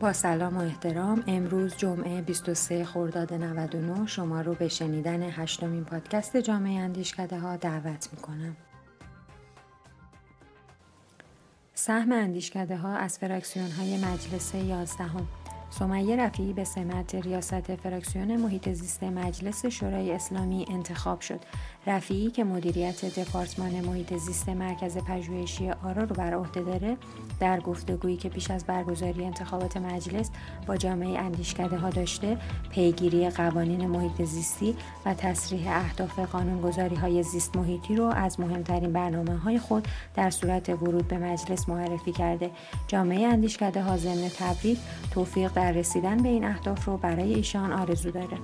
با سلام و احترام امروز جمعه 23 خرداد 99 شما رو به شنیدن هشتمین پادکست جامعه اندیشکده ها دعوت می کنم. سهم اندیشکده ها از فراکسیون های مجلس 11 هم. سمیه رفیعی به سمت ریاست فراکسیون محیط زیست مجلس شورای اسلامی انتخاب شد. رفیعی که مدیریت دپارتمان محیط زیست مرکز پژوهشی آرا رو بر عهده داره در گفتگویی که پیش از برگزاری انتخابات مجلس با جامعه اندیشکده ها داشته پیگیری قوانین محیط زیستی و تصریح اهداف قانونگذاری های زیست محیطی رو از مهمترین برنامه های خود در صورت ورود به مجلس معرفی کرده. جامعه اندیشکده ها ضمن تبریک توفیق در رسیدن به این اهداف رو برای ایشان آرزو داره.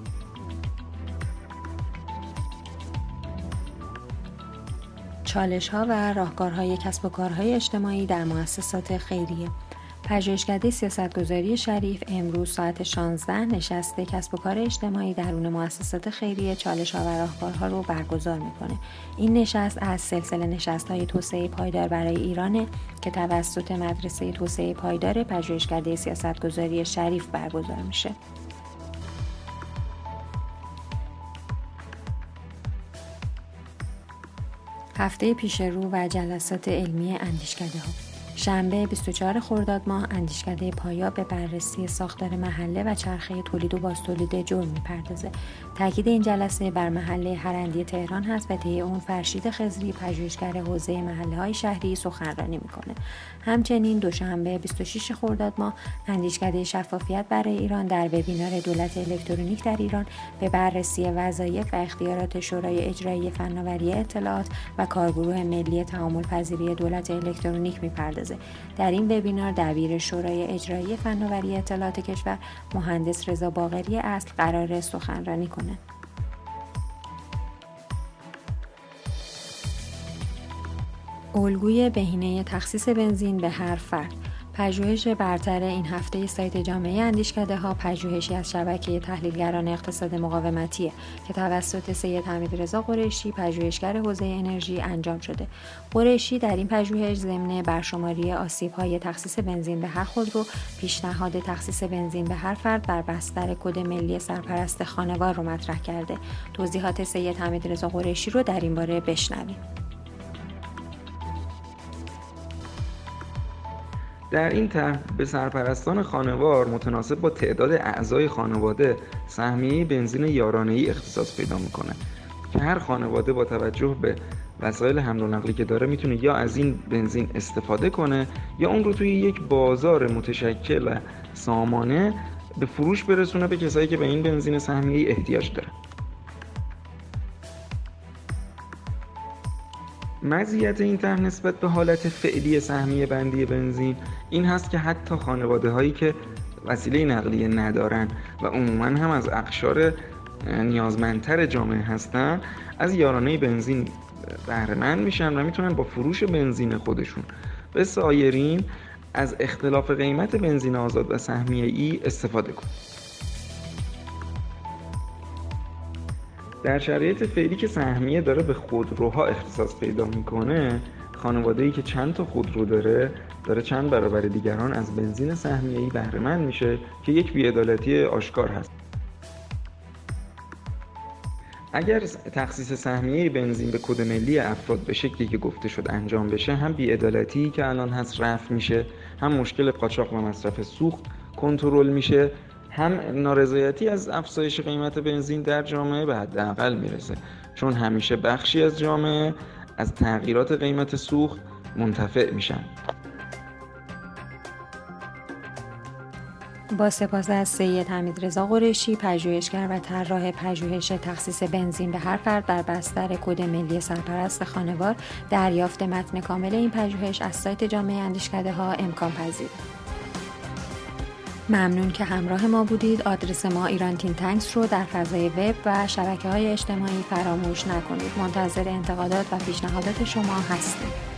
چالش ها و راهکارهای کسب و کارهای اجتماعی در مؤسسات خیریه. پژوهشکده سیاستگذاری شریف امروز ساعت 16 نشسته کسب و کار اجتماعی درون مؤسسات خیریه چالش ها و راهکارها رو برگزار می‌کنه. این نشست از سلسله نشست های توسعه پایدار برای ایرانه که توسط مدرسه توسعه پایدار پژوهشکده سیاستگذاری شریف برگزار میشه. هفته پیش رو و جلسات علمی اندیشکده ها شنبه 24 خرداد ماه اندیشکده پایا به بررسی ساختار محله و چرخه تولید و بازتولید جرم می‌پردازه. تاکید این جلسه بر محله هرندی تهران هست و طی اون فرشید خزری پژوهشگر حوزه محله های شهری سخنرانی می‌کنه. همچنین دوشنبه 26 خرداد ماه اندیشکده شفافیت برای ایران در وبینار دولت الکترونیک در ایران به بررسی وظایف و اختیارات شورای اجرایی فناوری اطلاعات و کارگروه ملی تعامل پذیری دولت الکترونیک می‌پردازه. در این وبینار دبیر شورای اجرایی فناوری اطلاعات کشور مهندس رضا باقری اصل قرار سخنرانی کنه. الگوی بهینه تخصیص بنزین به هر فرد. پژوهش برتر این هفته سایت جامعه اندیشکده ها پژوهشی از شبکه تحلیلگران اقتصاد مقاومتیه که توسط سید حمید رضا قریشی پژوهشگر حوزه انرژی انجام شده. قریشی در این پژوهش ضمن برشماری آسیب های تخصیص بنزین به هر خودرو پیشنهاد تخصیص بنزین به هر فرد بر بستر کد ملی سرپرست خانوار رو مطرح کرده. توضیحات سید حمید رضا قریشی رو در این باره بشنویم. در این طرح به سرپرستان خانوار متناسب با تعداد اعضای خانواده سهمیه بنزین ای اختصاص پیدا می‌کنه که هر خانواده با توجه به وسایل حمل و نقلی که داره می‌تونه یا از این بنزین استفاده کنه یا اون رو توی یک بازار متشکل سامانه به فروش برسونه به کسایی که به این بنزین سهمیه احتیاج داره مزیت این طرح نسبت به حالت فعلی سهمیه بندی بنزین این هست که حتی خانواده هایی که وسیله نقلیه ندارن و عموما هم از اقشار نیازمندتر جامعه هستن از یارانه بنزین بهرهمند میشن و می‌تونن با فروش بنزین خودشون. به سایرین از اختلاف قیمت بنزین آزاد و سهمیه ای استفاده کنن. در شرایط فعلی که سهمیه داره به خودروها اختصاص پیدا می‌کنه خانواده ای که چند تا خودرو داره داره چند برابر دیگران از بنزین سهمیه ای بهره میشه که یک بیعدالتی آشکار هست. اگر تخصیص سهمیه بنزین به کد ملی افراد به شکلی که گفته شد انجام بشه هم بیعدالتی که الان هست رفع میشه هم مشکل قاچاق و مصرف سوخت کنترل میشه هم نارضایتی از افزایش قیمت بنزین در جامعه به حداقل می‌رسه. چون همیشه بخشی از جامعه از تغییرات قیمت سوخت منتفع میشن. با سپاس از سید حمید رضا قریشی پژوهشگر و طراح پژوهش تخصیص بنزین به هر فرد بر بستر کد ملی سرپرست خانوار دریافت متن کامل این پژوهش از سایت جامعه اندیشکده ها امکان پذیره ممنون که همراه ما بودید. آدرس ما ایران تین تنکس رو در فضای وب و شبکه های اجتماعی فراموش نکنید. منتظر انتقادات و پیشنهادات شما هستیم.